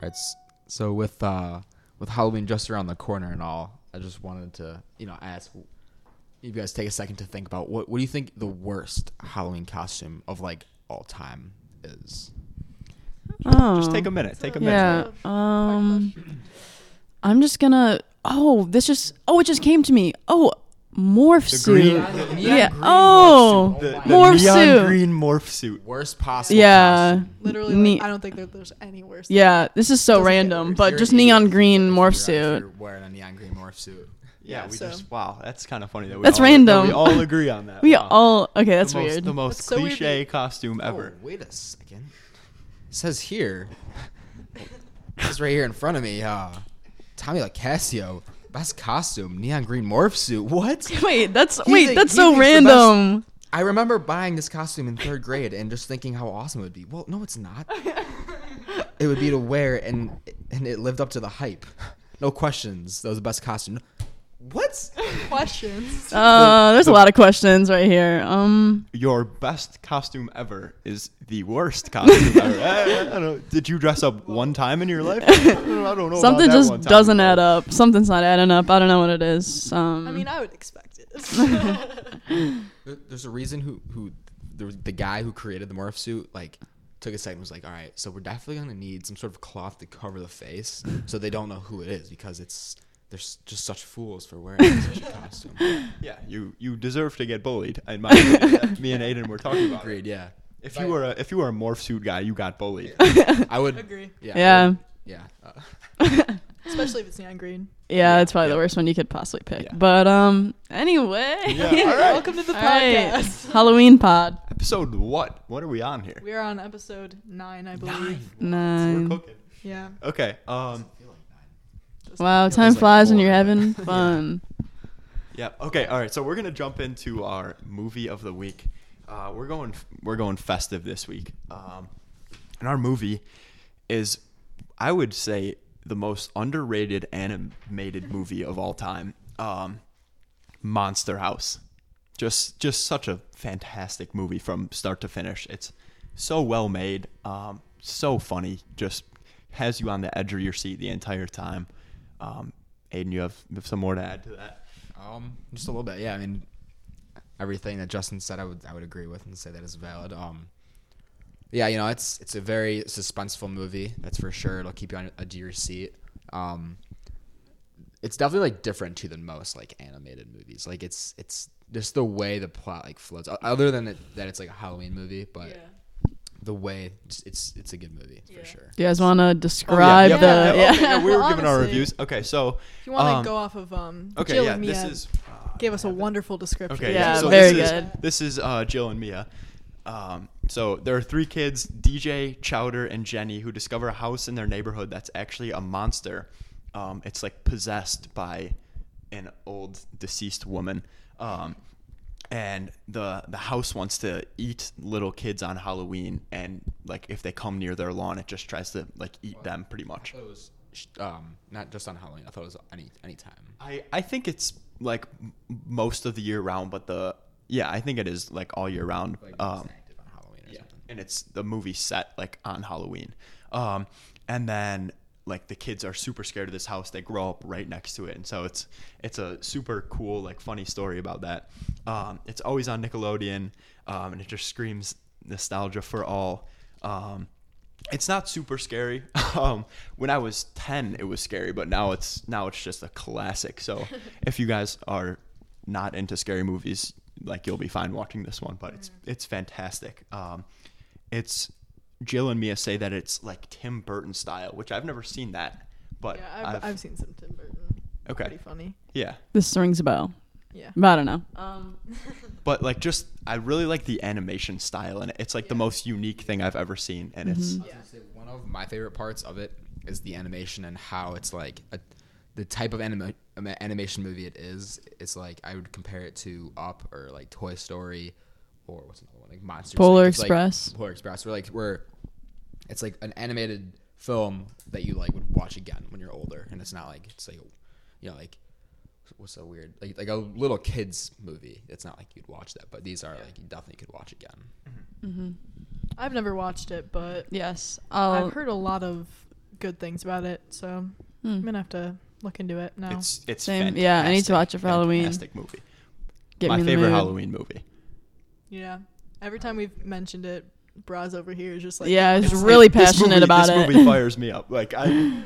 All right. So with uh with Halloween just around the corner and all, I just wanted to you know ask you guys take a second to think about what what do you think the worst Halloween costume of like all time is? Oh. Just take a minute. Take a minute. Yeah. Hard Um. I'm just gonna. Oh, this just. Oh, it just came to me. Oh, morph The suit. green- neon yeah. green Oh, morph suit. The, the morph neon suit. green morph suit. Worst possible. Yeah. costume. Literally, Ne- I don't think that there's any worse. Yeah. This is so random, but You're just neon green morph suit. you're wearing a neon green morph suit. Yeah, Yeah, we so- just wow, that's kind of funny that we That's all, that random. we all agree on that. We Wow. all. Okay, that's the most, weird. The most That's so weird cliche that- costume ever. Oh, wait a second. It says here. it says right here in front of me. Uh, Tommy LaCasio, best costume, neon green morph suit. What? Wait, that's He wait, that's so the best- random. I remember buying this costume in third grade and just thinking how awesome it would be. Well, no, it's not. it would be to wear, and and it lived up to the hype. No questions. That was the best costume. What? questions. Uh, there's a lot of questions right here. Um, Your best costume ever is the worst costume ever. I, I don't know. Did you dress up one time in your life? I don't know. about something that just one time. doesn't add up. Something's not adding up. I don't know what it is. Um, I mean, I would expect it. There's a reason who who the, the guy who created the morph suit like took a second and was like, all right, so we're definitely gonna need some sort of cloth to cover the face so they don't know who it is because it's they're s- just such fools for wearing such a costume. Yeah, you you deserve to get bullied. In my opinion. Me and Aiden were talking about. it. Agreed. Yeah. If you were a if you were a morph suit guy, you got bullied. I would Agree. Yeah. Yeah. would- yeah. Uh, Especially if it's neon green. yeah, it's probably yeah. the worst one you could possibly pick. Yeah. But um, anyway, Yeah, all right. Welcome to the All right. podcast. Halloween pod Episode what? What are we on here? We are on episode nine, I believe. We're nine. cooking. Yeah. Okay. Um. Doesn't Wow, feel time like flies when you're having fun. Yeah. Okay. All right. So we're gonna jump into our movie of the week. Uh, we're going we're going festive this week. Um, and our movie is, I would say, the most underrated animated movie of all time. Um, Monster House. Just just such a fantastic movie from start to finish. It's so well made. Um, so funny. Just has you on the edge of your seat the entire time. Um, Aiden, you have, you have some more to add to that. Um, just a little bit. Yeah. I mean, everything that Justin said, I would I would agree with and say that is valid. Um. Yeah, you know, it's it's a very suspenseful movie. That's for sure. It'll keep you on the edge of your seat. Um, it's definitely like different too than most like animated movies. Like it's it's just the way the plot like flows. Other than it, that, it's like a Halloween movie, but the way it's it's, it's a good movie Yeah. for sure. Do you guys want to Oh, describe yeah, the? yeah, Yeah. okay, yeah, we were Well, giving our reviews. Okay, so If you want to Um, go off of um, okay, Jill yeah, and this Mia, is gave us a wonderful description. okay. Yeah, so very this good. Is, this is uh, Jill and Mia. Um, so there are three kids, DJ, Chowder, and Jenny, who discover a house in their neighborhood that's actually a monster. Um, it's like possessed by an old deceased woman. Um, and the the house wants to eat little kids on Halloween, and like if they come near their lawn, it just tries to like eat them pretty much. I it was um not just on Halloween. I thought it was any any time. I, I think it's like most of the year round, but the yeah, I think it is like all year round. Like Um, active on Halloween or yeah, something. and it's the movie set like on Halloween. Um, and then like the kids are super scared of this house. They grow up right next to it, and so it's it's a super cool like funny story about that. Um, it's always on Nickelodeon, um, and it just screams nostalgia for all. Um, it's not super scary. Um, when I was ten, it was scary, but now it's now it's just a classic. So if you guys are not into scary movies, like you'll be fine watching this one. But it's it's fantastic. Um, it's Jill and Mia say that it's like Tim Burton style, which I've never seen that. But Yeah, I've, I've, seen some Tim Burton. Okay. Pretty funny. yeah, This rings a bell. Yeah. But I don't know. Um, but like just I really like the animation style, and it's like the most unique thing I've ever seen, and it's I was Yeah. gonna say, one of my favorite parts of it is the animation and how it's like a, the type of anima- animation movie it is. It's like I would compare it to Up or like Toy Story or what's another one like Monsters. Polar Inc. It's like- Express. Polar Express. Where like where it's like an animated film that you like would watch again when you're older, and it's not like it's like you know like what's so weird like like a little kids movie. It's not like you'd watch that, but these are like you definitely could watch again. Mhm. I've never watched it, but yes. I'll, I've heard a lot of good things about it, so I'm Hmm. gonna have to look into it now. It's it's Same. Yeah, I need to watch it for Halloween. Fantastic movie. Get My me in the favorite. Halloween movie. Yeah. Every time we've mentioned it, Bras over here is just like Yeah, he's it's- really passionate movie- about this it. This movie fires me up. Like I, an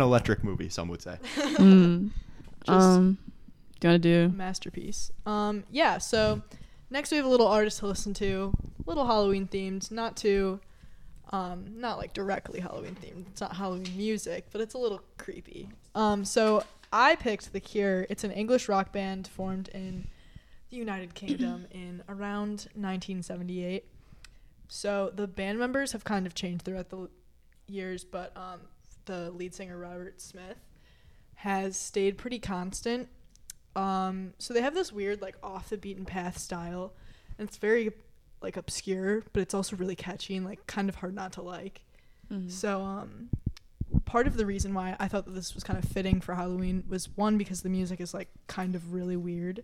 electric movie, some would say. Mm. Just- um, do you want to do? masterpiece. Um, yeah. So next we have a little artist to listen to, little Halloween themed, not too, um, not like directly Halloween themed. It's not Halloween music, but it's a little creepy. Um, so I picked The Cure. It's an English rock band formed in the United Kingdom in around 1978. So the band members have kind of changed throughout the years, but um, the lead singer Robert Smith has stayed pretty constant. Um, so they have this weird like off the beaten path style, and it's very like obscure, but it's also really catchy and like kind of hard not to like. Mm-hmm. So um, part of the reason why I thought that this was kind of fitting for Halloween was one because the music is like kind of really weird,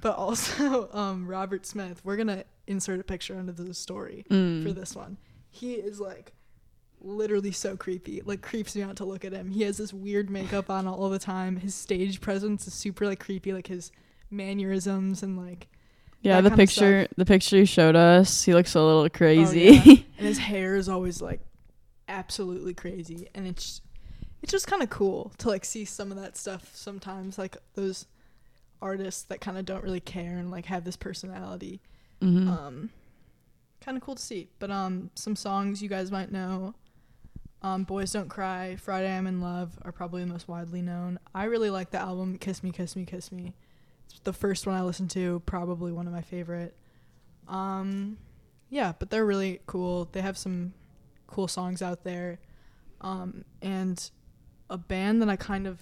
but also um, Robert Smith. We're gonna insert a picture under the story Mm. for this one. He is like literally so creepy. Like creeps me out to look at him. He has this weird makeup on all the time. His stage presence is super like creepy, like his mannerisms and like Yeah, the picture the picture you showed us, he looks a little oh, crazy. yeah. and his hair is always like absolutely crazy and it's it's just kind of cool to like see some of that stuff sometimes like those artists that kind of don't really care and like have this personality. Mhm. um kind of cool to see. But um some songs you guys might know um boys don't cry friday i'm in love are probably the most widely known. I really like the album kiss me kiss me kiss me. It's the first one i listened to probably one of my favorite. Um yeah but they're really cool. They have some cool songs out there. Um and a band that i kind of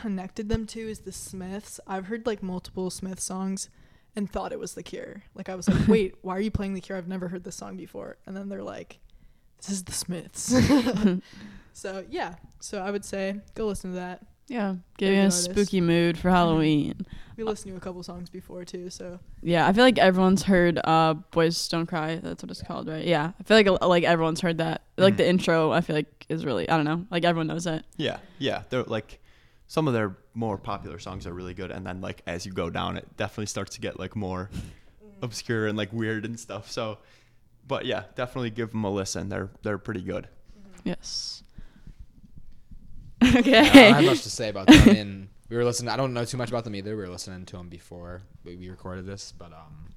connected them to is the smiths i've heard like multiple smith songs and thought it was The Cure. Like I was like, wait, why are you playing The Cure? I've never heard this song before. And then they're like, this is the Smiths. so yeah, so I would say go listen to that. yeah, give you a artist. spooky mood for Halloween. We listened to a couple songs before too. So Yeah, I feel like everyone's heard uh Boys Don't Cry. That's what it's called, right? Yeah. I feel like like everyone's heard that. Like Mhm. the intro, I feel like is really I don't know. Like everyone knows it. Yeah, yeah. They're like some of their more popular songs are really good, and then like as you go down, it definitely starts to get like more obscure and like weird and stuff. So, but yeah, definitely give them a listen. They're they're pretty good. Yes. Yeah, I don't have much to say about them. I mean, we were listening. I don't know too much about them either. We were listening to them before we, we recorded this, but um,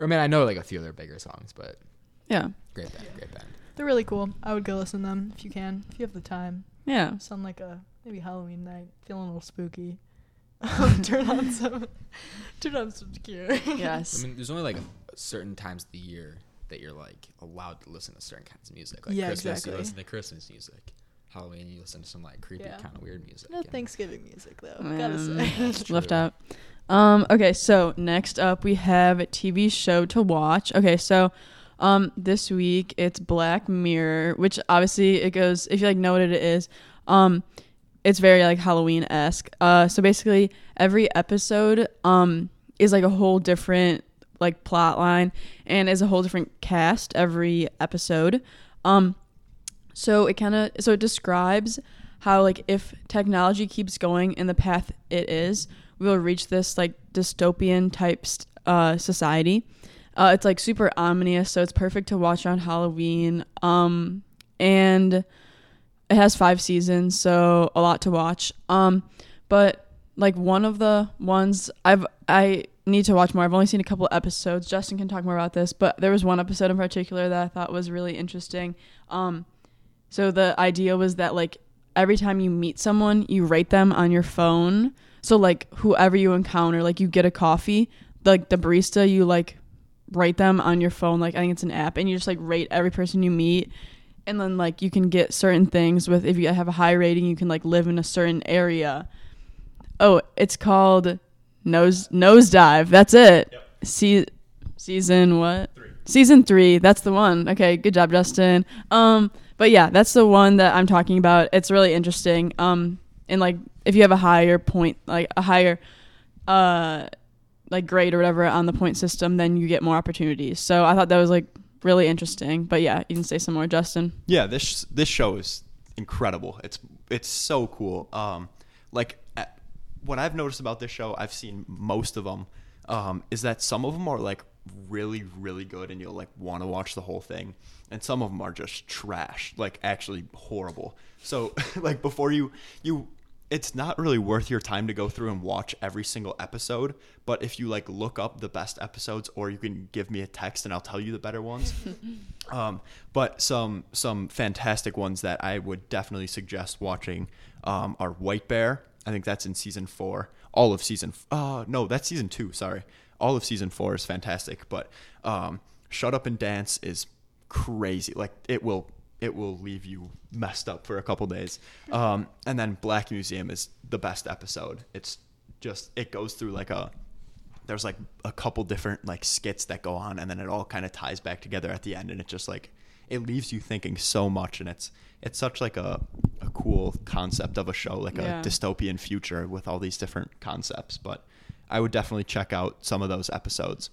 or I mean, I know like a few of their bigger songs, but yeah. great band, great band. they're really cool. I would go listen to them if you can, if you have the time. Yeah. Sound like a maybe Halloween night, feeling a little spooky. turn on some, turn on some Cure. Yes. I mean, there's only like a, certain times of the year that you're like allowed to listen to certain kinds of music. Like Yeah, Christmas, exactly. you listen to Christmas music. Halloween, you listen to some like creepy, Yeah. kind of weird music. no and- Thanksgiving music though. Um, Gotta say. Left out. Um, okay, so next up we have a TV show to watch. Okay, so um, this week it's Black Mirror, which obviously it goes if you like know what it is. Um, it's very like Halloween esque. Uh, so basically every episode um is like a whole different like plot line and is a whole different cast every episode. Um, so it kind of so it describes how like if technology keeps going in the path it is, we will reach this like dystopian type uh, society. Uh, it's like super ominous, so it's perfect to watch on Halloween. Um, and it has five seasons, so a lot to watch. Um, but like one of the ones I've I need to watch more. I've only seen a couple episodes. Justin can talk more about this, but there was one episode in particular that I thought was really interesting. Um, so the idea was that like every time you meet someone, you rate them on your phone. So like whoever you encounter, like you get a coffee, like the barista, you like rate them on your phone. Like I think it's an app, and you just like rate every person you meet. And then like you can get certain things with if you have a high rating, you can like live in a certain area. Oh, it's called Nose Nosedive. That's it. Yep. Se- season what? Three. Season three. That's the one. Okay, good job, Justin. Um, but yeah, that's the one that I'm talking about. It's really interesting. Um, and like if you have a higher point, like a higher, uh, like grade or whatever on the point system, then you get more opportunities. So I thought that was like really interesting. But yeah, you can say some more, Justin. Yeah, this this show is incredible. It's it's so cool. Um, like at, what I've noticed about this show, I've seen most of them, um, is that some of them are like really really good and you'll like want to watch the whole thing and some of them are just trash like actually horrible so like before you you it's not really worth your time to go through and watch every single episode but if you like look up the best episodes or you can give me a text and i'll tell you the better ones. Um, but some some fantastic ones that i would definitely suggest watching um, are white bear. I think that's in season four. All of season uh no that's season two sorry. All of season four is fantastic but um, shut up and dance is crazy. Like it will it will leave you messed up for a couple days. Um, and then Black Museum is the best episode. It's just it goes through like a there's like a couple different like skits that go on, and then it all kind of ties back together at the end, and it just like it leaves you thinking so much, and it's it's such like a a cool concept of a show, like Yeah. a dystopian future with all these different concepts. But I would definitely check out some of those episodes.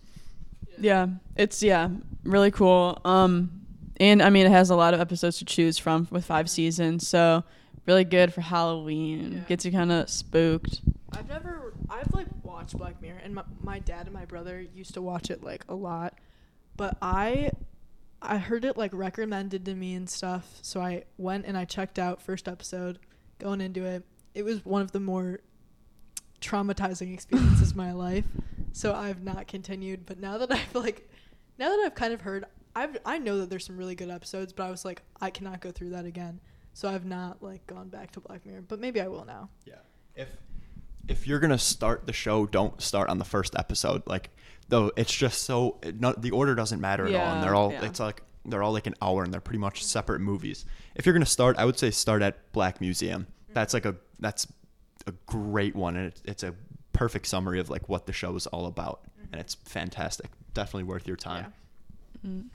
Yeah, it's yeah, really cool. Um, and I mean, it has a lot of episodes to choose from with five seasons, so really good for Halloween. Yeah. Gets you kind of spooked. I've never, I've like watched Black Mirror, and my, my dad and my brother used to watch it like a lot, but I, I heard it like recommended to me and stuff, so I went and I checked out first episode. Going into it, it was one of the more traumatizing experiences of my life, so I've not continued. But now that I've like, now that I've kind of heard, I've I know that there's some really good episodes, but I was like, I cannot go through that again. So I've not like gone back to Black Mirror, but maybe I will now. Yeah. If if you're gonna start the show, don't start on the first episode. Like, though, it's just so it, no, the order doesn't matter at all, and they're all yeah. it's like they're all like an hour, and they're pretty much separate movies. If you're gonna start, I would say start at Black Museum. Mm-hmm. That's like a that's a great one, and it, it's a perfect summary of like what the show is all about, mm-hmm. and it's fantastic. Definitely worth your time. Mm.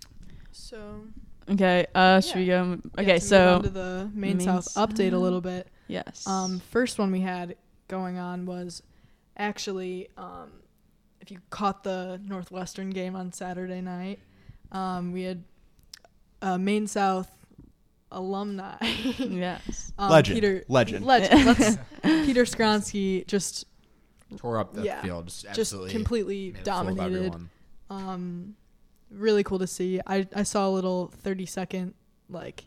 So Okay, uh, should we go? yeah, Okay, to move so to the main, Maine south update a little bit. yes. Um, first one we had going on was actually um, if you caught the Northwestern game on Saturday night, um, we had uh, Maine South alumni. yes. um, Legend. Peter, Legend. Legend. That's Peter Skoronski just Tore up the Yeah, field, just just absolutely completely made a fool of dominated. everyone. um really cool to see. I i saw a little 30 second like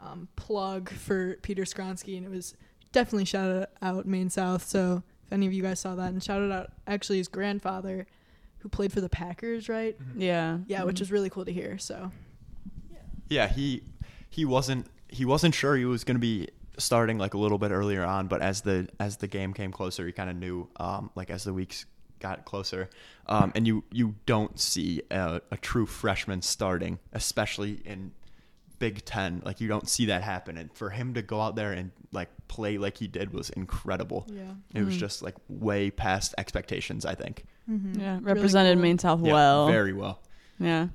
um plug for peter skoronski and it was definitely shout out maine south. So if any of you guys saw that and shouted out actually his grandfather who played for the packers right? Yeah. yeah which Mhm. is really cool to hear so. Yeah, Yeah, he he wasn't he wasn't sure he was going to be starting like a little bit earlier on, but as the as the game came closer, he kind of knew um, like as the weeks got closer, um, and you you don't see a, a true freshman starting, especially in Big Ten. Like you don't see that happen, and for him to go out there and like play like he did was incredible. yeah It was Mhm. just like way past expectations. I think. mm-hmm. Yeah, represented Maine South Yeah, well. very well. Yeah.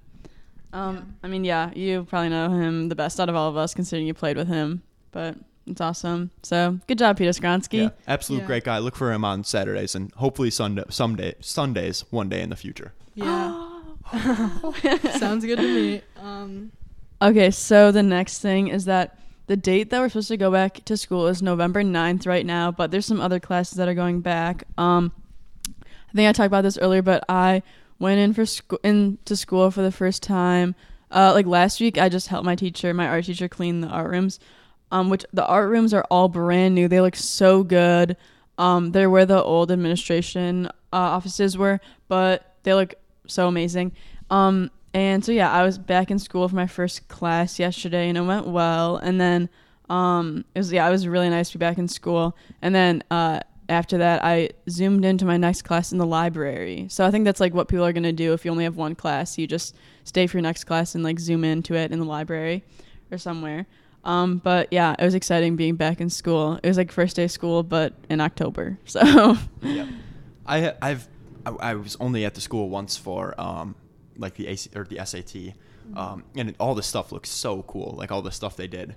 Um, Yeah. I mean, yeah, you probably know him the best out of all of us, considering you played with him. But it's awesome. So good job, Peter Skoronski. Yeah, absolute Yeah. great guy. Look for him on Saturdays and hopefully Sunday, someday, Sundays, one day in the future. yeah sounds good to me um Okay, so the next thing is that the date that we're supposed to go back to school is November 9th right now, but there's some other classes that are going back. Um, I think I talked about this earlier, but I went in for school into school for the first time. Uh, like last week, I just helped my teacher, my art teacher, clean the art rooms. Um, which the art rooms are all brand new. They look so good. Um, they're where the old administration uh, offices were, but they look so amazing. Um, and so yeah, I was back in school for my first class yesterday, and it went well. And then um, it was yeah, it was really nice to be back in school. And then uh, after that, I zoomed into my next class in the library. So I think that's like what people are gonna do if you only have one class. You just stay for your next class and like zoom into it in the library or somewhere. Um, but yeah, it was exciting being back in school. It was like first day of school, but in October. So Yeah, I I've I, I was only at the school once for um like the AC or the SAT, um and it, all the stuff looks so cool, like all the stuff they did.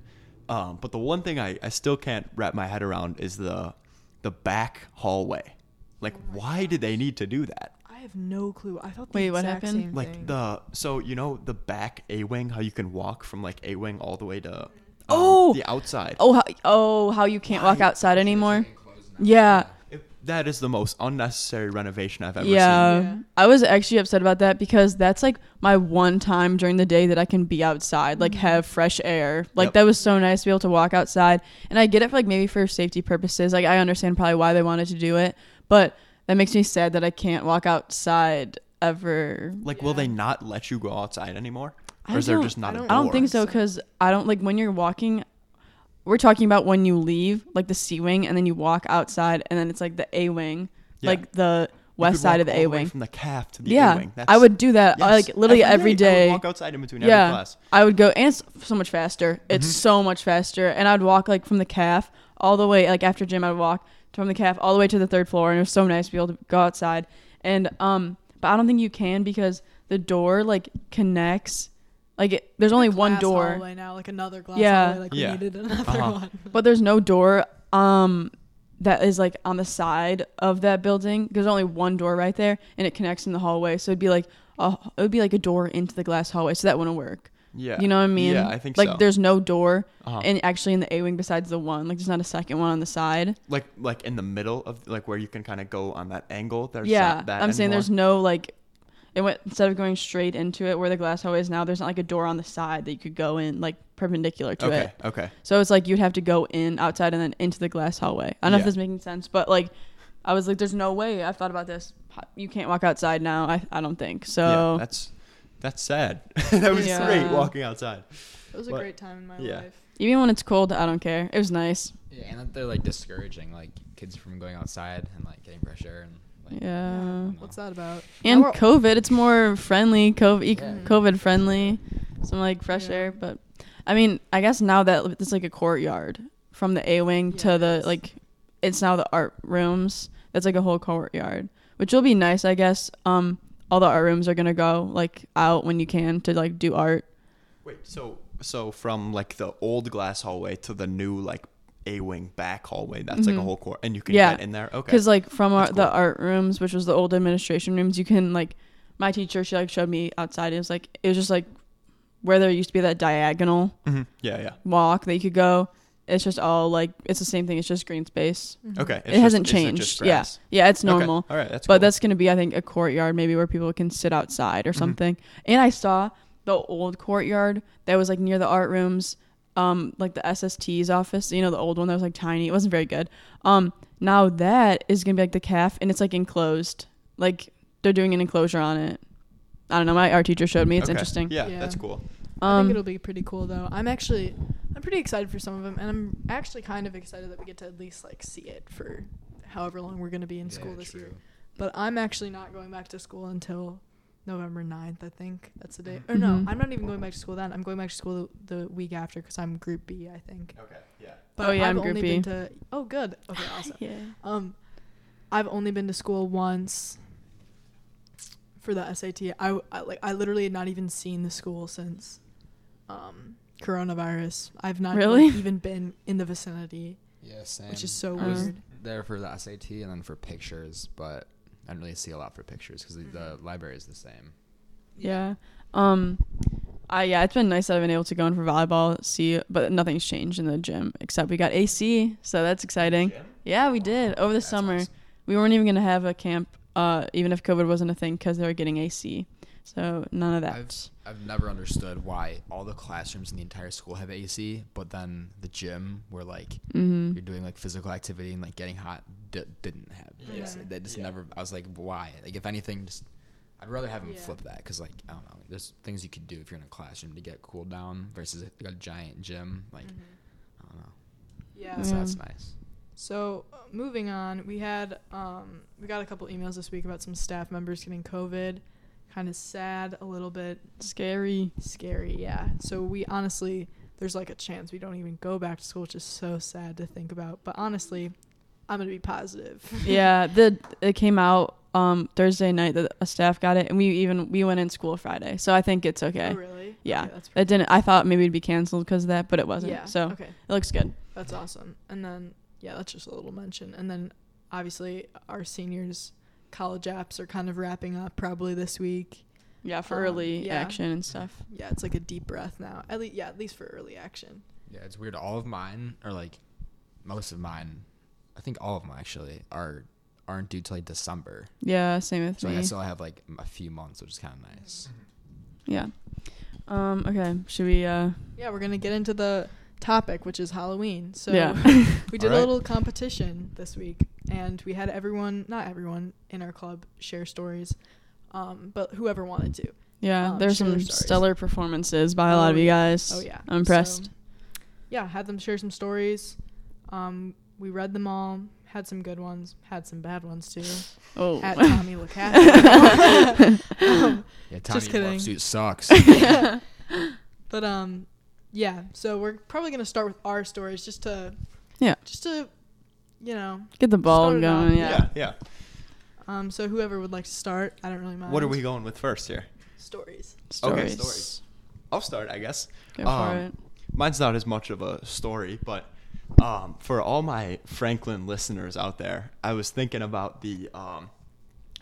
Um, but the one thing I I still can't wrap my head around is the the back hallway. Like, why did they need to do that? i have no clue i thought the Wait, what happened? same Like thing. the so you know the back A wing, how you can walk from like A wing all the way to um, Oh! the outside. Oh, how, oh, how you can't walk Why? outside anymore? Yeah. It- that is the most unnecessary renovation I've ever Yeah. seen. Yeah. I was actually upset about that because that's like my one time during the day that I can be outside, like have fresh air. Like Yep. that was so nice to be able to walk outside. And I get it for like maybe for safety purposes. Like I understand probably why they wanted to do it, but that makes me sad that I can't walk outside ever. Like, will they not let you go outside anymore? I Or is there don't- just not I a door? I don't think so So- because I don't like when you're walking. We're talking about when you leave, like the C wing, and then you walk outside, and then it's like the A wing, Yeah. like the west side of the A wing. From the calf to the Yeah, A-wing. I would do that Yes, like literally every day. I would walk outside in between every class. I would go, and it's so much faster. It's Mhm. so much faster, and I'd walk like from the calf all the way, like after gym, I'd walk from the calf all the way to the third floor, and it was so nice to be able to go outside. And um, but I don't think you can because the door like connects. Like it, there's only one Glass door, hallway now, like another glass Yeah. hallway. Like Yeah. we needed another Uh-huh. one. but there's no door um that is like on the side of that building. There's only one door right there, and it connects in the hallway. So it'd be like a, it would be like a door into the glass hallway. So that wouldn't work. Yeah. You know what I mean? Yeah, I think like so. there's no door, Uh-huh. and actually in the A wing besides the one, like there's not a second one on the side. like like in the middle of like where you can kind of go on that angle. There's yeah, not that I'm saying anymore? there's no like. It went instead of going straight into it where the glass hallway is now. There's not like a door on the side that you could go in like perpendicular to Okay. it. Okay. So it's like you'd have to go in outside and then into the glass hallway. I don't know if this is making sense, but like I was like, there's no way. I've thought about this. You can't walk outside now. I I don't think so. yeah. That's that's sad. that was Yeah. great walking outside. It was a great time in my yeah. life. Even when it's cold, I don't care. It was nice. Yeah, and they're like discouraging like kids from going outside and like getting fresh air and like Yeah. What's that about? And Now we're- COVID, it's more friendly, COVID, Yeah. COVID friendly, some like fresh Yeah. air. But I mean, I guess now that it's like a courtyard from the A wing Yeah, to the like, it's now the art rooms. That's like a whole courtyard, which will be nice, I guess. Um, all the art rooms are gonna go like out when you can to like do art. Wait. So so from like the old glass hallway to the new like A wing back hallway. That's like a Mhm. whole court, and you can Yeah. get in there. Okay. Because like from our, That's the art rooms, which was the old administration rooms, you can like my teacher she like showed me outside. It was like it was just like where there used to be that diagonal Mhm. Yeah. Yeah. walk that you could go. It's just all like it's the same thing. It's just green space. Mhm. Okay. it hasn't is just changed. Yeah, yeah, it's Okay, normal. All right. That's but cool. that's gonna be, I think, a courtyard maybe where people can sit outside or Mhm. something. And I saw the old courtyard that was like near the art rooms, um, like the SST's office. You know, the old one that was like tiny. It wasn't very good. Um, now that is gonna be like the calf, and it's like enclosed. Like they're doing an enclosure on it. I don't know. My art teacher showed me. It's Okay. interesting. Yeah, Yeah. That's cool. I Um, think it'll be pretty cool though. I'm actually I'm pretty excited for some of them, and I'm actually kind of excited that we get to at least like see it for however long we're gonna be in school Yeah, this year. But I'm actually not going back to school until November 9th, I think. That's the day. Or no, Mhm. I'm not even going back to school then. I'm going back to school the, the week after because I'm Group B, I think. Okay. Yeah. But Oh, yeah, I've I'm Group only B. been to. Oh, good. Okay, awesome. yeah. Um, I've only been to school once for the SAT. I, I like I literally had not even seen the school since um coronavirus. I've not Really? like, even been in the vicinity, Yeah, same. which is so I was- weird. there for the SAT and then for pictures, but I don't really see a lot for pictures because the, the library is the same. Yeah. Um I yeah, it's been nice that I've been able to go in for volleyball, see but nothing's changed in the gym except we got AC, so that's exciting. Yeah, we did over the That's summer. awesome. We weren't even going to have a camp uh even if COVID wasn't a thing cuz they were getting AC. So none of that. I've I've never understood why all the classrooms in the entire school have AC, but then the gym where like mhm. you're doing like physical activity and like getting hot d- didn't have Yeah. AC. They just Yeah. never. I was like, why? Like if anything, just I'd rather have them Yeah. flip that because like I don't know. There's things you could do if you're in a classroom to get cooled down versus like a giant gym. Like I don't know. Yeah. So that's nice. So uh, moving on, we had um we got a couple emails this week about some staff members getting COVID. Kind of sad, a little bit Scary. scary. Yeah. So we honestly, there's like a chance we don't even go back to school, which is so sad to think about. But honestly, I'm gonna be positive. yeah, the it came out um Thursday night that a staff got it and we even we went in school Friday. So I think it's okay. Oh, really? Yeah. Okay, that's It didn't I thought maybe it'd be canceled cuz of that, but it wasn't. Yeah. So okay, it looks good. that's awesome. And then yeah, that's just a little mention. And then obviously our seniors college apps are kind of wrapping up probably this week. Yeah, for Um, early yeah. action and stuff. Yeah, it's like a deep breath now. At least yeah, at least for early action. Yeah, it's weird. All of mine, or like most of mine, I think all of them actually are aren't due till like December. Yeah, same with So me. I still have like a few months, which is kind of nice. Yeah. Um. Okay. Should we? Uh. Yeah, we're gonna get into the topic, which is Halloween. So yeah. we did Alright. a little competition this week, and we had everyone, not everyone in our club, share stories, um, but whoever wanted to. yeah. Um, There's some stellar performances by a lot of Oh, you guys. Oh yeah, I'm impressed. So, yeah, had them share some stories. Um, we read them all. Had some good ones. Had some bad ones too. oh. At Tommy Lucasso. um, Yeah, Just Tommy kidding. Morph suit sucks. but um, yeah. So we're probably gonna start with our stories, just to Yeah. just to you know. Get the ball Start it off. going. Yeah. yeah. Um, so whoever would like to start, I don't really mind. What are we going with first here? Stories. Stories. Okay, stories. I'll start, I guess. Go for Um, it. Mine's not as much of a story, but um, for all my Franklin listeners out there, I was thinking about the um,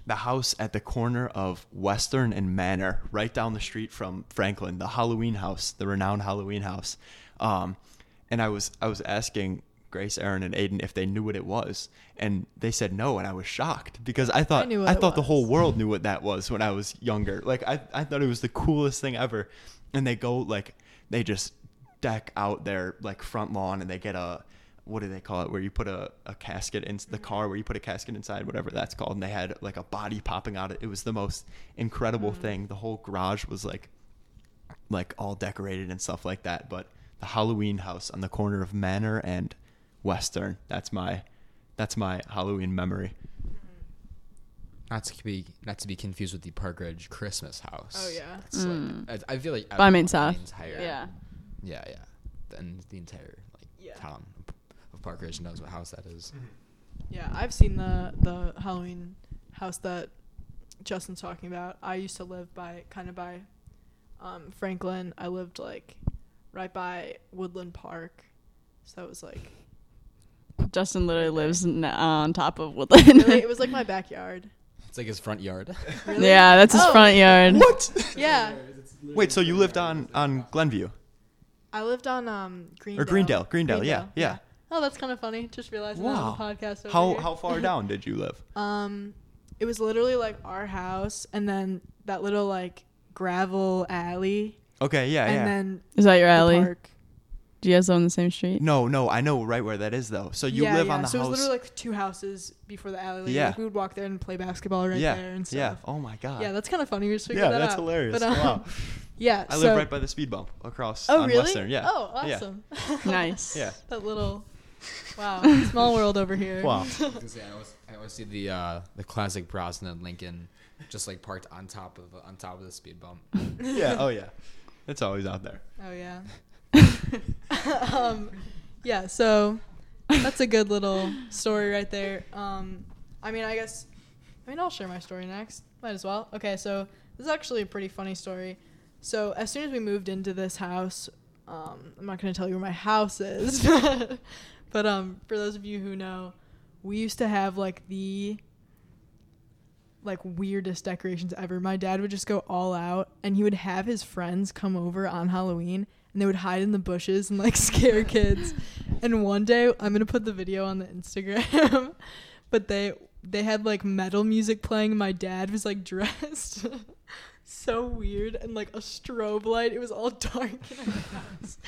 the house at the corner of Western and Manor, right down the street from Franklin, the Halloween house, the renowned Halloween house. Um, and I was I was asking Grace, Aaron, and Aiden if they knew what it was, and they said no, and I was shocked because I thought I it thought the whole world knew what that was when I was younger. Like I I thought it was the coolest thing ever, and they go like they just deck out their like front lawn and they get a what do they call it where you put a, a casket in the car where you put a casket inside whatever that's called and they had like a body popping out it was the most incredible thing the whole garage was like like all decorated and stuff like that but the halloween house on the corner of manor and western that's my that's my halloween memory not to be not to be confused with the Park Ridge Christmas house. Oh yeah. That's Mm. like I, I feel like By Maine everyone in South. Entire, Yeah. Yeah, yeah. And the entire like Yeah. town of Park Ridge knows what house that is. Yeah, I've seen the the Halloween house that Justin's talking about. I used to live by kind of by um, Franklin. I lived like right by Woodland Park, so it was like Justin literally Right lives n- on top of Woodland. really, it was like my backyard. It's like his front yard. Really? Yeah, that's his Oh. front yard. what Yeah, wait so you lived on on glenview I lived on um Greendale. or greendale greendale, yeah yeah Oh, that's kind of funny. Just realizing that on the podcast. Over how here. how far down did you live Um, it was literally like our house, and then that little like gravel alley, okay yeah and yeah then Is that your alley? park. Do you guys live on the same street? No, no, I know right where that is though. So you yeah, live yeah. on the so house. So it was literally like two houses before the alley. Like, Yeah. we would walk there and play basketball right yeah, there and stuff. yeah. stuff. Oh my god. Yeah, that's kind of funny. We just figured yeah, that that's out. hilarious. But, um, wow. Yeah, I so, live right by the speed bump across Oh on really? Western. Yeah. Oh, Yeah. awesome. Nice. Yeah. that little. Wow, small world over here. Wow. I was gonna say, I always, I always see the uh, the classic Brosnan Lincoln, just like parked on top of on top of the speed bump. yeah. Oh yeah. It's always out there. Oh yeah. um, yeah. So that's a good little story right there. Um, I mean, I guess. I mean, I'll share my story next. Might as well. Okay, so this is actually a pretty funny story. So as soon as we moved into this house, um, I'm not gonna tell you where my house is, but um, for those of you who know, we used to have like the like weirdest decorations ever. My dad would just go all out and he would have his friends come over on Halloween and they would hide in the bushes and like scare kids. And one day I'm going to put the video on the Instagram, but they they had like metal music playing and my dad was like dressed so weird and like a strobe light. It was all dark in our house.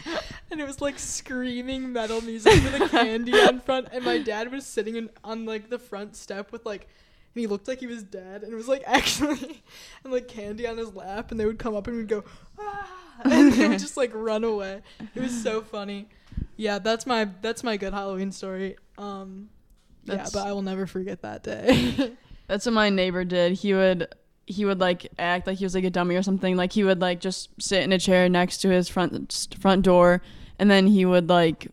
And it was like screaming metal music with a candy on front. And my dad was sitting in, on like the front step with like and he looked like he was dead. And it was like actually and like candy on his lap. And they would come up and we'd go ah, and they would just like run away. It was so funny. Yeah that's my that's my good halloween story. Um yeah but i will never forget that day. That's what my neighbor did. He would he would like act like he was like a dummy or something. Like he would like just sit in a chair next to his front front door, and then he would like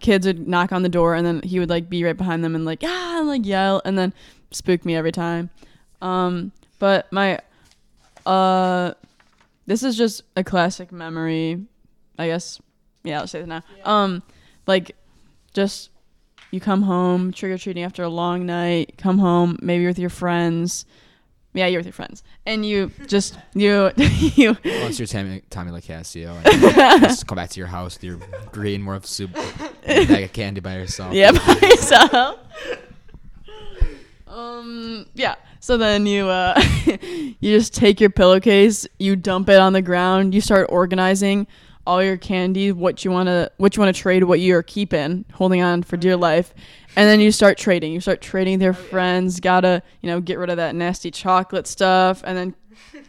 kids would knock on the door, and then he would like be right behind them and like ah and like yell, and then spook me every time. Um, but my uh, this is just a classic memory, I guess. Yeah, I'll say that now. Um, like just you come home trick or treating after a long night, come home maybe with your friends, Yeah, you're with your friends, and you just you you Once you're Tommy, Tommy LaCasio, and just come back to your house with your green morph soup bag of candy by yourself. yeah by yourself. Um. Yeah. So then you uh, you just take your pillowcase, you dump it on the ground, you start organizing all your candy, what you wanna what you wanna trade, what you're keeping, holding on for dear life, and then you start trading. You start trading with your friends. Gotta you know get rid of that nasty chocolate stuff, and then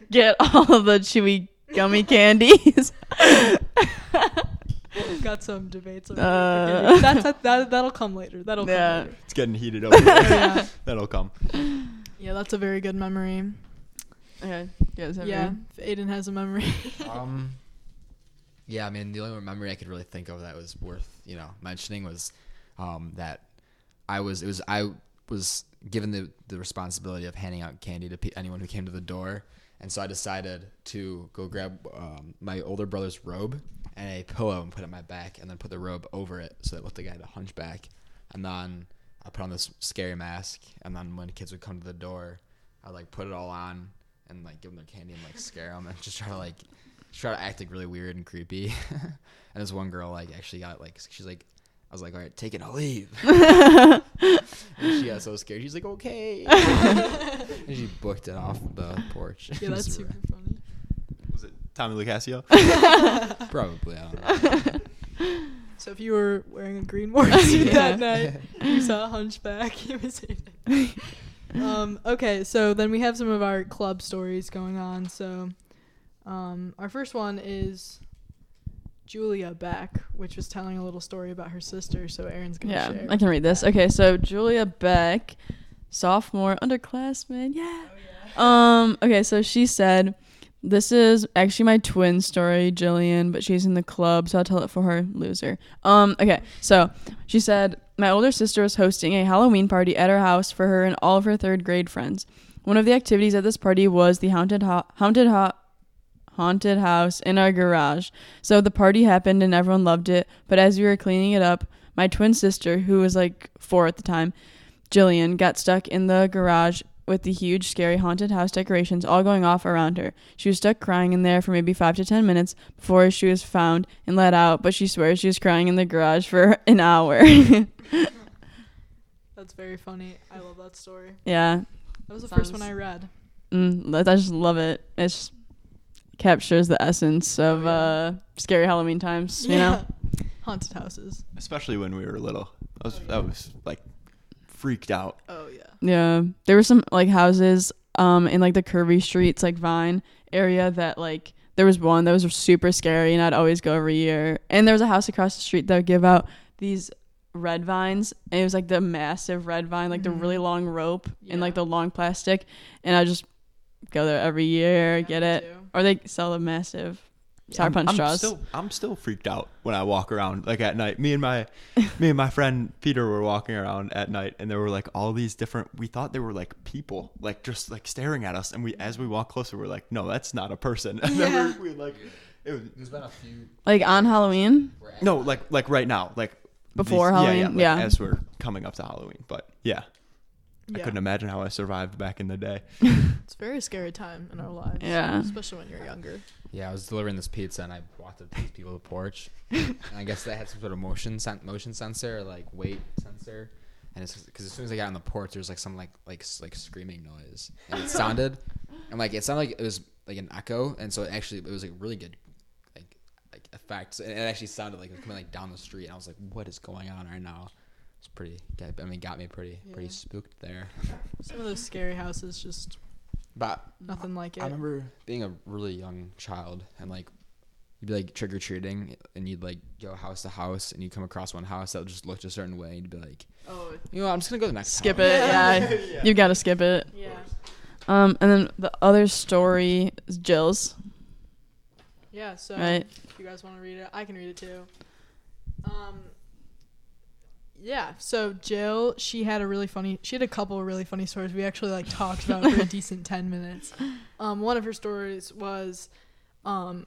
get all of the chewy gummy candies. Got some debates. Over Uh. That's that, that that'll come later. That'll come Yeah. later. It's getting heated over. yeah. That'll come. Yeah, that's a very good memory. okay. You guys have Yeah, any- Aiden has a memory. Um. Yeah, I mean, the only memory I could really think of that was worth, you know, mentioning was, um, that I was it was I was given the the responsibility of handing out candy to pe- anyone who came to the door, and so I decided to go grab um, my older brother's robe and a pillow and put it on my back, and then put the robe over it so that it looked like I had a hunchback, and then I put on this scary mask, and then when kids would come to the door, I'd like put it all on and like give them their candy and like scare them and just try to like try to act like really weird and creepy. and this one girl like actually got like she's like I was like, all right, take it, I'll leave. and she got so scared. She's like, okay. and she booked it off the porch. yeah, that's super funny. Was it Tommy Lucasio? Probably. I don't know. So if you were wearing a green morning suit Yeah. that night, you saw a hunchback. It was Aiden. um, okay, so then we have some of our club stories going on. So um, our first one is Julia Beck, which was telling a little story about her sister. So Aaron's gonna Yeah, share. I can read this. Okay, so Julia Beck, sophomore underclassman. Yeah. Um. Okay, so she said, "This is actually my twin story, Jillian, but she's in the club, so I'll tell it for her, loser." Um. Okay, so she said, "My older sister was hosting a Halloween party at her house for her and all of her third grade friends. One of the activities at this party was the haunted ho- haunted ho- haunted house in our garage. So the party happened and everyone loved it. But as we were cleaning it up, my twin sister, who was like four at the time, Jillian, got stuck in the garage with the huge, scary haunted house decorations all going off around her. She was stuck crying in there for maybe five to ten minutes before she was found and let out, but she swears she was crying in the garage for an hour. That's very funny. I love that story. yeah. That was the first one I read. Mm, I just love it. It just captures the essence of Oh, uh, scary Halloween times, you know? haunted houses. Especially when we were little. I was, Oh, I was like freaked out. Oh yeah. Yeah, there were some like houses um in like the curvy streets like Vine area that like there was one that was super scary and I'd always go every year. And there was a house across the street that would give out these red vines and it was like the massive red vine like the really long rope and like the long plastic and I just go there every year Yeah, get it too. Or they sell the massive sour I'm- punch I'm straws. Still, I'm still freaked out when I walk around like at night. Me and my me and my friend Peter were walking around at night, and there were like all these different. We thought they were like people, like just like staring at us. And we, as we walk closer, we're like, no, that's not a person. And then Yeah. we, like, it was There's been a few. like on Halloween. no, like like right now, like Before these- Halloween? like, Yeah. As we're coming up to Halloween, but yeah, I couldn't imagine how I survived back in the day. It's a very scary time in our lives. Yeah. Especially when you're younger. Yeah, I was delivering this pizza and I walked up to these people to the porch. and I guess they had some sort of motion sen- motion sensor or like weight sensor. And it's because as soon as I got on the porch, there was like some like like like screaming noise, and it sounded, and like it sounded like it was like an echo, and so it actually it was like really good, like like effects. And it actually sounded like it was coming like down the street, and I was like, what is going on right now? It's pretty. I mean, got me pretty pretty spooked there. Some of those scary houses just But nothing like it. I remember being a really young child and like you'd be like trick or treating and you'd like go house to house and you'd come across one house that would just looked a certain way and you'd be like, Oh, you know, what, I'm just gonna go to the next. skip house." it. Yeah, you got to skip it. yeah. Um, and then the other story is Jill's, Yeah, so right? if you guys want to read it, I can read it too. Um yeah, so Jill, she had a really funny she had a couple of really funny stories. We actually like talked about for a decent 10 minutes. Um one of her stories was um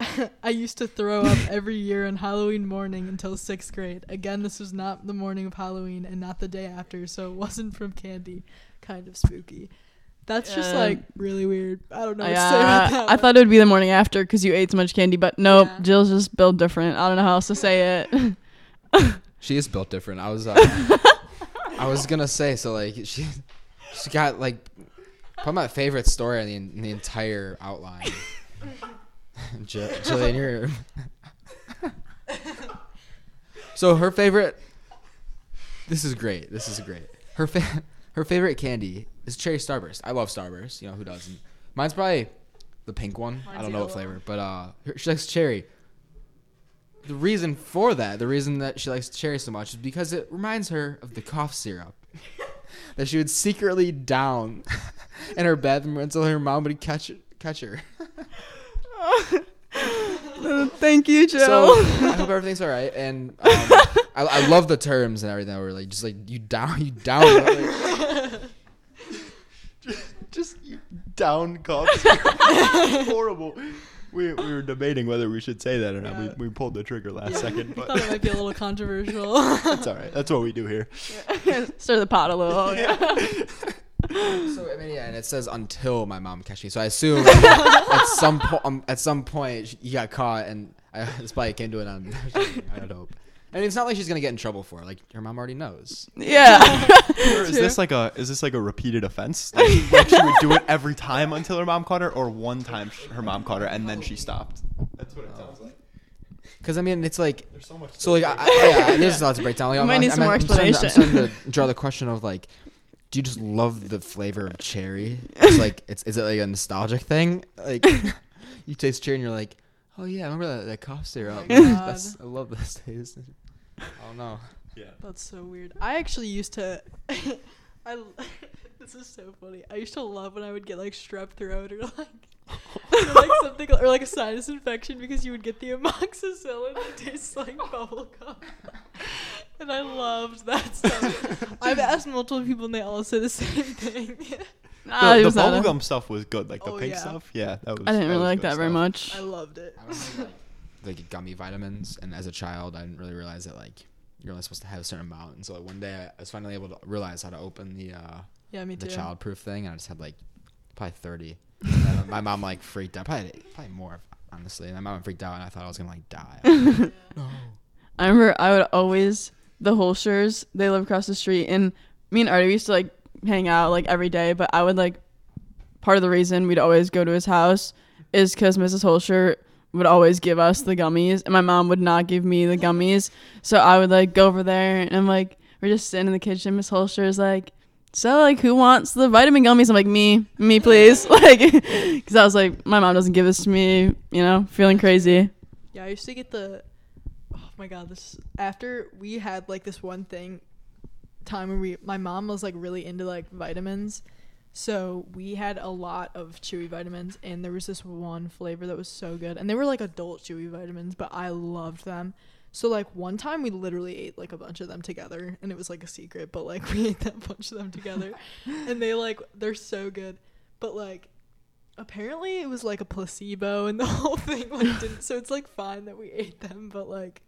I used to throw up every year on Halloween morning until 6th grade. Again, this was not the morning of Halloween and not the day after, so it wasn't from candy. Kind of spooky. That's just like really weird. I don't know. What to say Yeah, about that I one. thought it would be the morning after because you ate so much candy, but nope, Yeah. Jill's just built different. I don't know how else to say it. She is built different. I was, uh, I was gonna say so. Like she, she got like probably my favorite story in the, in the entire outline. Jill, Jillian, you're. so her favorite. This is great. This is great. Her fa- her favorite candy is cherry starburst. I love starburst. You know who doesn't? Mine's probably the pink one. I don't know what flavor, but uh, she likes cherry. The reason for that, the reason that she likes cherry so much, is because it reminds her of the cough syrup that she would secretly down in her bedroom until her mom would catch catch her. Thank you, So Jill. I hope everything's all right, and um, I, I love the terms and everything. Where like just like you down, you down. Like, Just you down cups. Horrible. We, we were debating whether we should say that or not. Yeah. We, we pulled the trigger last Yeah. second, We but thought it might be a little controversial. that's all right. That's what we do here. Stir the pot a little. Yeah. so I mean, yeah, and it says until my mom catches me. So I assume at some point, um, at some point, she- got caught, and I, this probably came to it on. I would hope. I mean, it's not like she's gonna get in trouble for it. Like her mom already knows. yeah. Or is this like a is this like a repeated offense? Like, like she would do it every time until her mom caught her, or one time sh- her mom caught her and then she stopped. That's what it sounds like. Because I mean, it's like There's so much. so like I, I, yeah, there's a lot to break down. Like, We I'm- might need I'm- some more I'm starting to- I'm explanation. starting to draw the question of like, do you just love the flavor of cherry? It's like it's is it like a nostalgic thing? Like you taste cherry and you're like, oh yeah, I remember that, that cough syrup. my That's, I love this taste. I don't know. Yeah. That's so weird. I actually used to. I. l- this is so funny. I used to love when I would get like strep throat or like. or like something or like a sinus infection because you would get the amoxicillin that tastes like bubble gum. And I loved that stuff. I've asked multiple people and they all say the same thing. Nah, the was the bubblegum stuff was good, like the Oh, pink yeah. stuff. Yeah, that was. I didn't really like good that very much. I loved it. I remember like, like gummy vitamins, and as a child, I didn't really realize that like you're only supposed to have a certain amount. And so like, one day, I was finally able to realize how to open the uh, Yeah, me the too. childproof thing, and I just had like probably thirty. And then my mom like freaked out. Probably probably more honestly. And my mom freaked out, and I thought I was gonna like die. I remember I would always the Holschers. They live across the street, and me and Artie used to like hang out like every day. But I would like part of the reason we'd always go to his house is because Mrs. Holscher would always give us the gummies, and my mom would not give me the gummies. So I would like go over there, and like, we're just sitting in the kitchen. Miss Holster is like. So like, who wants the vitamin gummies? I'm like, me, me, please, like, because I was like, my mom doesn't give this to me, you know, feeling crazy. Yeah, I used to get the. Oh my god! This after we had like this one thing, time where we my mom was like really into like vitamins, so we had a lot of chewy vitamins, and there was this one flavor that was so good, and they were like adult chewy vitamins, but I loved them. So like one time we literally ate like a bunch of them together, and it was like a secret, but like we ate that bunch of them together, and they like they're so good, but like apparently it was like a placebo and the whole thing like didn't so it's like fine that we ate them but like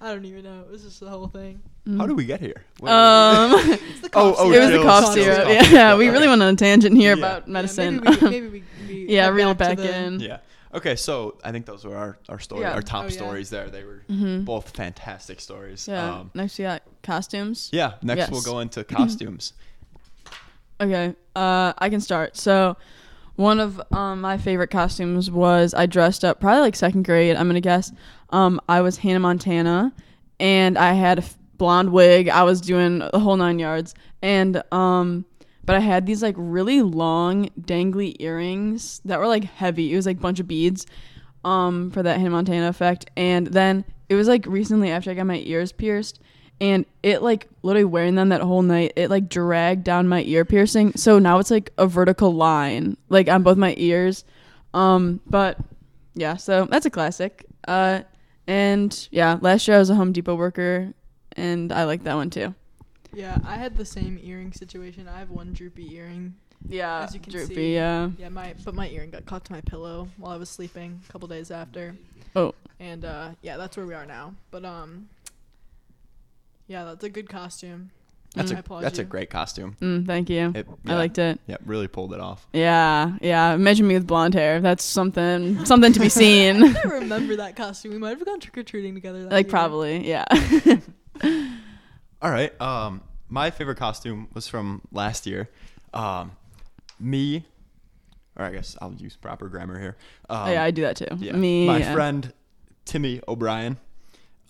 i don't even know it was just the whole thing How do we get here? What- Um, it's the Oh, cough oh, it was the Jill, cough Jill, syrup. cough Yeah, syrup, we okay. really went on a tangent here Yeah. about Yeah, medicine. maybe we, maybe we, we yeah, head reel it back back to the- in. Yeah. Okay, so I think those were our our story, Yeah. our top Oh, yeah. stories there. They were Mhm. both fantastic stories. Yeah. Um, Next, we got costumes. yeah. Next, we'll Yes. go into costumes. Okay. Uh, I can start. So, one of um my favorite costumes was I dressed up probably like second grade. I'm gonna guess. Um, I was Hannah Montana, and I had a f- blonde wig. I was doing the whole nine yards, and um, but I had these like really long dangly earrings that were like heavy. It was like a bunch of beads, um, for that Hannah Montana effect. And then it was like recently after I got my ears pierced, and it like literally wearing them that whole night, it like dragged down my ear piercing. So now it's like a vertical line, like on both my ears. Um, but yeah, so that's a classic. Uh, and yeah, last year I was a Home Depot worker, and I like that one too. yeah i had the same earring situation i have one droopy earring Yeah, As you can droopy. see. Yeah. yeah my but my earring got caught to my pillow while i was sleeping a couple days after Oh. and uh yeah that's where we are now but um yeah that's a good costume That's I a applaud that's a great costume. Mm, thank you. It, I liked it. Yeah, really pulled it off. Yeah, yeah. Imagine me with blonde hair. That's something something to be seen. I remember that costume. We might have gone trick or treating together. That like year. probably, yeah. All right. Um, my favorite costume was from last year. Um, me, or I guess I'll use proper grammar here. Um, oh, yeah, I do that too. yeah, Me, my yeah. friend Timmy O'Brien,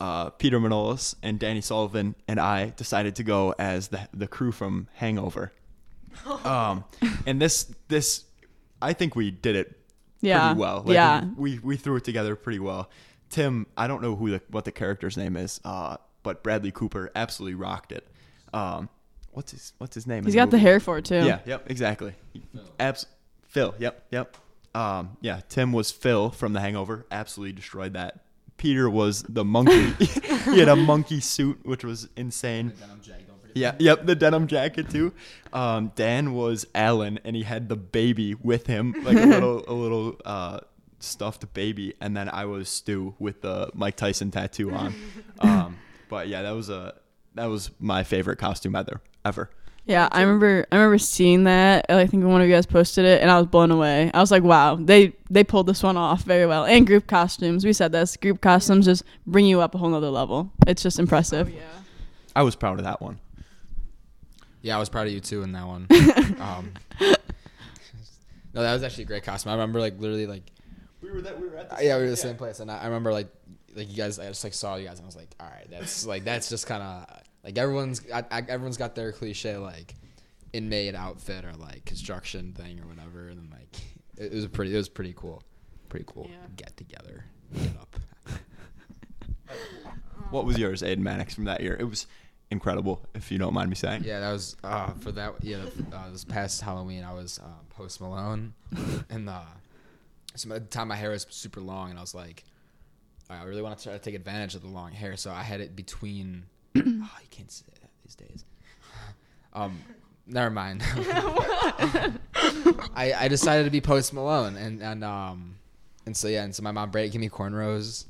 uh, Peter Manolis, and Danny Sullivan, and I decided to go as the the crew from Hangover. um, and this this, I think we did it yeah, pretty well. Like, yeah. we we threw it together pretty well. Tim, I don't know who the what the character's name is, uh, but Bradley Cooper absolutely rocked it. Um, what's his what's his name? He's got the hair for it too. Yeah, yep, exactly. Abs- Phil, yep, yep. Um, yeah, Tim was Phil from The Hangover. Absolutely destroyed that. Peter was the monkey. he had a monkey suit, which was insane. Yeah, yep, the denim jacket too. Um, Dan was Alan, and he had the baby with him, like a little, a little uh, stuffed baby. And then I was Stu with the Mike Tyson tattoo on. Um, but yeah, that was a that was my favorite costume ever. Ever. Yeah, I remember. I remember seeing that. I think one of you guys posted it, and I was blown away. I was like, "Wow, they they pulled this one off very well." And group costumes. We said this. Group costumes just bring you up a whole nother level. It's just Oh impressive. yeah. I was proud of that one. Yeah, I was proud of you too in that one. um, no, that was actually a great costume. I remember like literally like We were that. We were at Uh, yeah, we were the same place, and I, I remember like like you guys. I just like saw you guys, and I was like, all right, that's like that's just kind of like everyone's I, I, everyone's got their cliche like inmate outfit or like construction thing or whatever, and then like it, it was a pretty it was pretty cool, pretty cool Yeah. get together, get up. What was yours, Aiden Mannix, from that year? It was incredible, if you don't mind me saying. Yeah, that was uh, for that. Yeah, uh, this past Halloween, I was uh, Post Malone, and uh, so at the time my hair was super long, and I was like, "All right, I really want to try to take advantage of the long hair, so I had it between. Oh, you can't say that these days. Um, never mind. I I decided to be Post Malone, and and um, and so yeah, and so my mom gave me cornrows,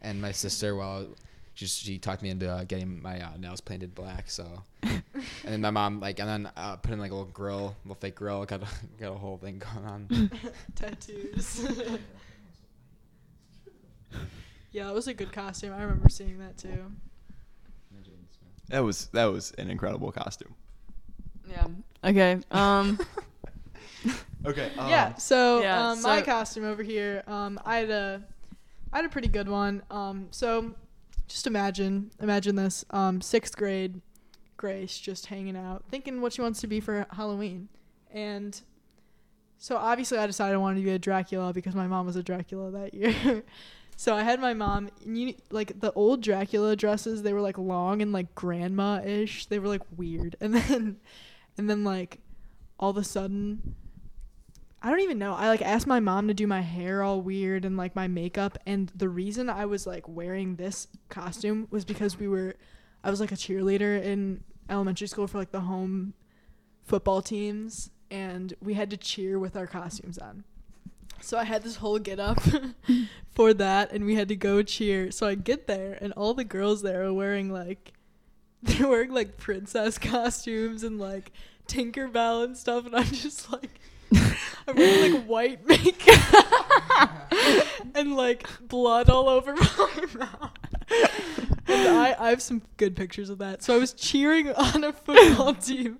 and my sister, well, she she talked me into uh, getting my uh, nails painted black. So, and then my mom like, and then uh, put in like a little grill, a little fake grill, got a, got a whole thing going on. Tattoos. yeah, it was a good costume. I remember seeing that too. That was that was an incredible costume. Yeah. Okay. Um. Okay. Um, yeah. So, Yeah, um, my costume over here, um, I had a, I had a pretty good one. Um, so, just imagine, imagine this. Um, sixth grade, Grace just hanging out, thinking what she wants to be for Halloween, and so obviously I decided I wanted to be a Dracula because my mom was a Dracula that year. so I had my mom, you like the old Dracula dresses. They were like long and like grandma ish. They were like weird, and then, and then like, all of a sudden. I don't even know. I like asked my mom to do my hair all weird and like my makeup and the reason I was like wearing this costume was because we were I was like a cheerleader in elementary school for like the home football teams and we had to cheer with our costumes on. So I had this whole get up for that and we had to go cheer. So I get there and all the girls there are wearing like they're wearing like princess costumes and like Tinkerbell and stuff and I'm just like I'm wearing like white makeup and like blood all over my mouth. And I, I have some good pictures of that. So I was cheering on a football team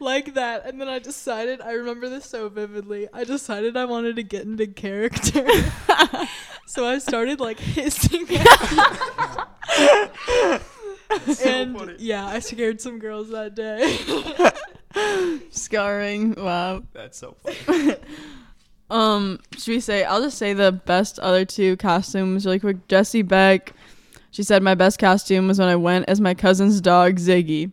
like that. And then I decided, I remember this so vividly. I decided I wanted to get into character. so I started like hissing and funny. yeah, I scared some girls that day. Scarring. Wow. That's so funny. Um, should we say? I'll just say the best other two costumes really quick. Jessie Beck. She said my best costume was when I went as my cousin's dog Ziggy,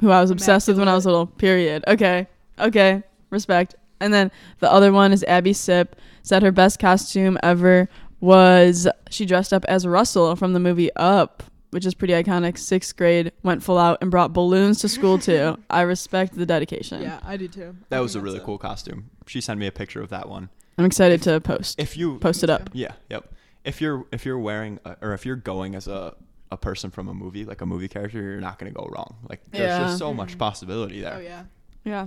who I was obsessed with when I was little. Period. Okay. Okay. Respect. And then the other one is Abby Sip. Said her best costume ever was she dressed up as Russell from the movie Up, which is pretty iconic. Sixth grade, went full out and brought balloons to school too. I respect the dedication. yeah, I do too. That I was a really that's cool costume. She sent me a picture of that one. I'm excited to post If you post it up. Yeah, yep. If you're if you're wearing a, or if you're going as a a person from a movie, like a movie character, you're not gonna go wrong. Like there's Yeah. just so much Mhm. possibility there. Oh yeah. Yeah.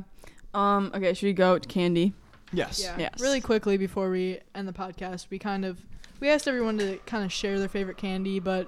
Um. Okay. Should we go to candy? Yes. Yeah. Yes. Really quickly before we end the podcast, we kind of we asked everyone to kind of share their favorite candy, but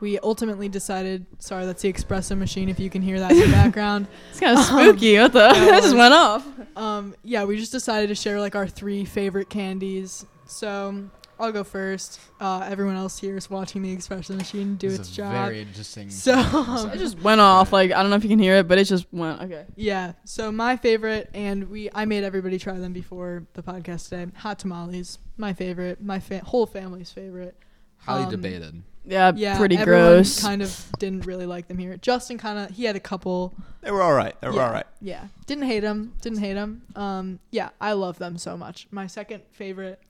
we ultimately decided. Sorry, that's the espresso machine. If you can hear that in the background. It's kind of spooky. what the? yeah, it that just went off. Um, yeah, we just decided to share like our three favorite candies. So I'll go first. Uh, everyone else here is watching the espresso machine do This its a job. Very interesting. So- concept. It just went off. Like I don't know if you can hear it, but it just went. Okay. Yeah. So my favorite, and we I made everybody try them before the podcast today. Hot tamales, my favorite, my fa- whole family's favorite. highly um, debated. Yeah. Yeah, pretty everyone gross. Kind of didn't really like them here. Justin kind of he had a couple. They were all right. They were yeah, all right. Yeah, didn't hate them. Didn't hate them. Um, yeah, I love them so much. My second favorite,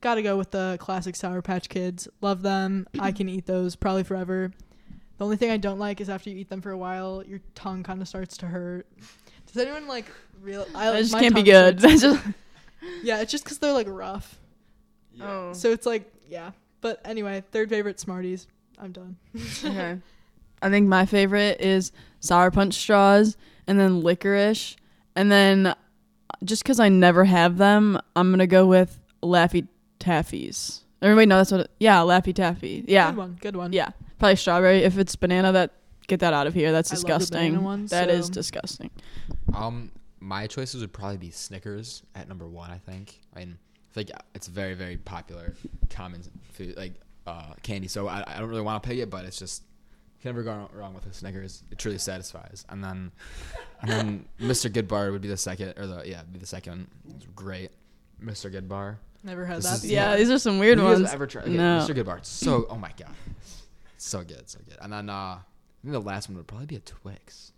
got to go with the classic Sour Patch Kids. Love them. I can eat those probably forever. The only thing I don't like is after you eat them for a while, your tongue kind of starts to hurt. Does anyone like real? I that just can't be good. starts- yeah, it's just because they're like rough. Oh. So it's like yeah. But anyway, third favorite Smarties. I'm done. okay. I think my favorite is sour punch straws, and then licorice, and then just because I never have them, I'm gonna go with Laffy Taffies. Everybody know that's what. It, yeah, Laffy Taffy. Yeah, Good one. Good one. yeah. Probably strawberry. If it's banana, that get that out of here. That's I love the disgusting. banana one, That is so- disgusting. Um, my choices would probably be Snickers at number one. I think. I mean, I think it's very, very popular, common food like uh, candy. So I, I don't really want to pick it, but it's just you can never go wrong with a Snickers. It truly satisfies. And then, and then Mr. Goodbar would be the second, or the yeah, be the second. It's great, Mr. Goodbar. Never had This that. is- before. Yeah, these are some weird Have you guys ones. ever tried? Okay, No. Mr. Goodbar. So. Oh my god, so good, so good. And then uh, I think the last one would probably be a Twix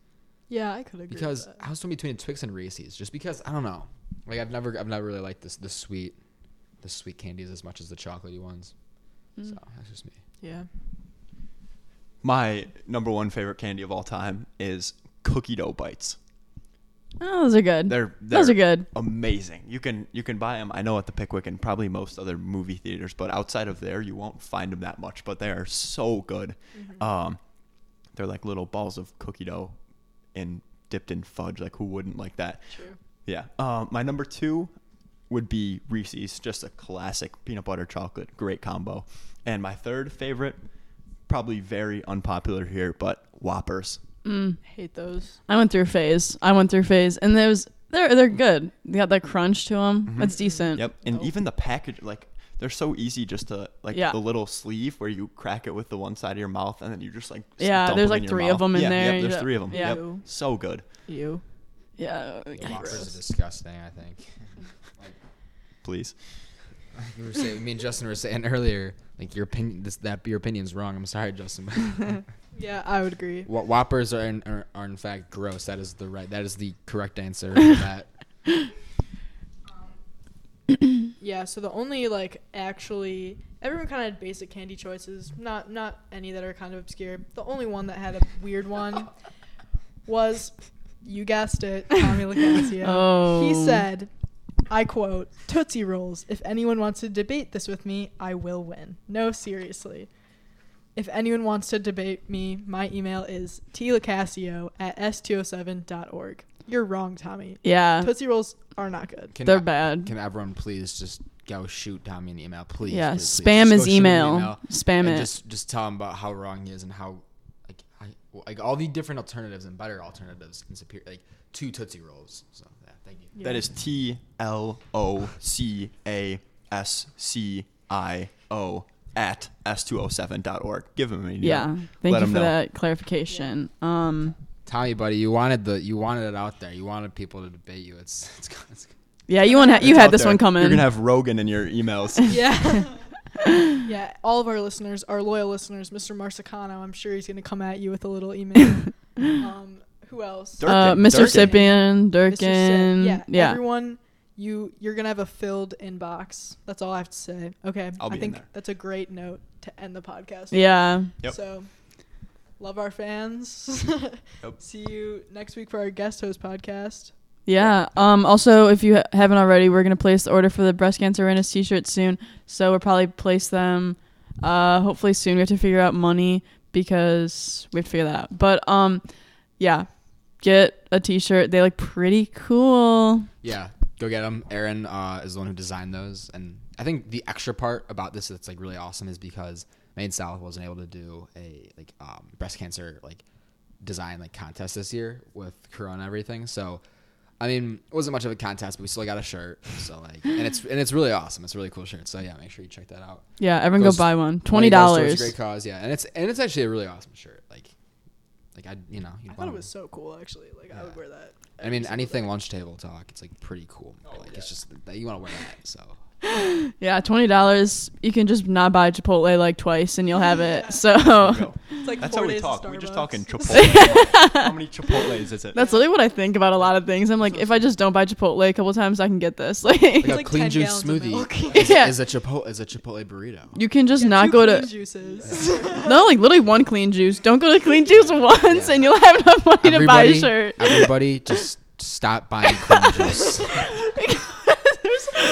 Yeah, I could agree. because with that. I was torn between a Twix and Reese's, just because I don't know. Like I've never, I've never really liked this, the sweet, the sweet candies as much as the chocolatey ones. Mm. So that's just me. yeah. My number one favorite candy of all time is cookie dough bites. Oh, those are good. They're, they're those are good. amazing. You can you can buy them. I know at the Pickwick and probably most other movie theaters, but outside of there, you won't find them that much. But they are so good. Um, they're like little balls of cookie dough, and dipped in fudge. Like who wouldn't like that? True. Yeah. Um, my number two would be Reese's, just a classic peanut butter chocolate, great combo. And my third favorite, probably very unpopular here, but Whoppers. Mm. Hate those. I went through a phase. I went through a phase, and there was they're they're good. They got that crunch to them. Mhm. That's decent. Yep. And Oh. even the package, like they're so easy just to like Yeah. the little sleeve where you crack it with the one side of your mouth and then you just like Yeah, dump there's, them like, in your three of them in yeah, there. Yep, there's Yeah. three of them. Yeah. Yep. So good. You. Yeah. Whoppers are disgusting. I think. Please. You were saying, me and Justin were saying earlier, like your opinion, this that your opinion's wrong. I'm sorry, Justin. Yeah, I would agree. Wh- Whoppers are in, are, are in fact gross. That is the right. That is the correct answer. for that. Yeah, so the only like actually everyone kind of had basic candy choices, not not any that are kind of obscure. The only one that had a weird one was you guessed it, Tommy Locascio. Oh. He said, I quote, Tootsie Rolls. If anyone wants to debate this with me, I will win. No, seriously. If anyone wants to debate me, my email is tlocascio at s207.org. You're wrong, Tommy. Yeah, Tootsie Rolls are not good. Can, they're bad. Can everyone please just go shoot Tommy an email, please? yeah, please, please. spam Just his go shoot him an email. Spam and it. just just tell him about how wrong he is and how like I, like all the different alternatives and better alternatives and superior like two Tootsie Rolls. So yeah, thank you. That Yeah. is T L O C A S C I O at s207.org. Give him an email. yeah. Thank Let you for know. that clarification. Um. Tommy, buddy, you wanted the you wanted it out there. You wanted people to debate you. It's it's, it's Yeah, you want you had this there. one coming. You're gonna have Rogan in your emails. Yeah. yeah, all of our listeners, our loyal listeners, Mr. Marsicano, I'm sure he's going to come at you with a little email. um, who else? Dirk- uh, Durkin. Mr. Durkin. Sipian, Mr. Sid. Durkin. Yeah, yeah. everyone, you you're going to have a filled inbox. That's all I have to say. Okay. I'll be I in think there. that's a great note to end the podcast. Yeah. Yep. So, love our fans. Yep. See you next week for our guest host podcast. Yeah. Um. Also, if you ha- haven't already, we're gonna place the order for the breast cancer awareness T-shirts soon. So we'll probably place them, uh, hopefully soon. We have to figure out money because we have to figure that out. But um, yeah, get a T-shirt. They look pretty cool. Yeah, go get them. Aaron uh, is the one who designed those, and I think the extra part about this that's like really awesome is because Maine South wasn't able to do a like um, breast cancer like design like contest this year with Corona and everything. So, I mean, it wasn't much of a contest, but we still got a shirt. So like, and it's and it's really awesome. It's a really cool shirt. So yeah, make sure you check that out. Yeah, everyone Goes- go buy one. Twenty goes towards a dollars. Great cause. Yeah, and it's and it's actually a really awesome shirt. Like, like I you know you'd I thought it was so cool actually. Like I would wear that. I mean, anything lunch table talk, it's like pretty cool. Oh, like yeah. it's just that you want to wear that. So Yeah, twenty dollars. You can just not buy Chipotle like twice, and you'll have it. So It's like That's how we talk. We're just Starbucks. talking Chipotle. how many Chipotles is it? that's really what I think about a lot of things. I'm like, if I just don't buy Chipotle a couple times, I can get this. Like, like a like clean juice smoothie milk. is, Yeah. is a chipotle is a chipotle burrito. you can just Yeah, not two go clean to juices. no, like literally one clean juice. Don't go to clean juice once, Yeah. and you'll have enough money to buy a shirt. everybody, just stop buying clean juice.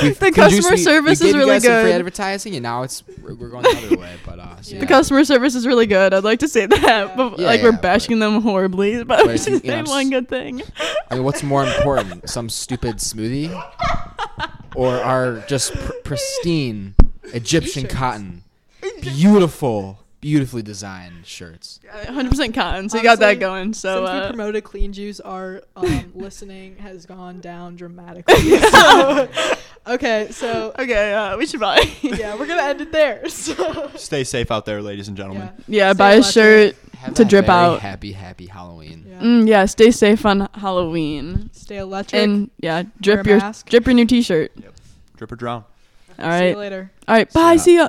We- The customer we- service we is really guys some free good. advertising, and now it's we're, we're going the other way. But uh, so Yeah. The customer service is really good. I'd like to say that, but Yeah, like we're yeah, bashing them horribly. But, but I'm you- just you know, one good thing. I mean, what's more important, some stupid smoothie, or our just pr- pristine Egyptian T-shirts. cotton, beautiful, beautifully designed shirts? 100% cotton. So you got that Honestly, going. So Since we uh, promoted clean juice, our um, listening has gone down dramatically. So, okay, so okay, uh, we should buy. yeah, we're gonna end it there. So Stay safe out there, ladies and gentlemen. yeah, yeah, Stay buy a electric. shirt. Have To a drip very out. Happy, happy Halloween. yeah. Mm, yeah, stay safe on Halloween. Stay electric. And yeah, Wear drip a your mask. drip your new T-shirt. Drip or drown. All See right. you later. All right. See Bye. ya. See ya.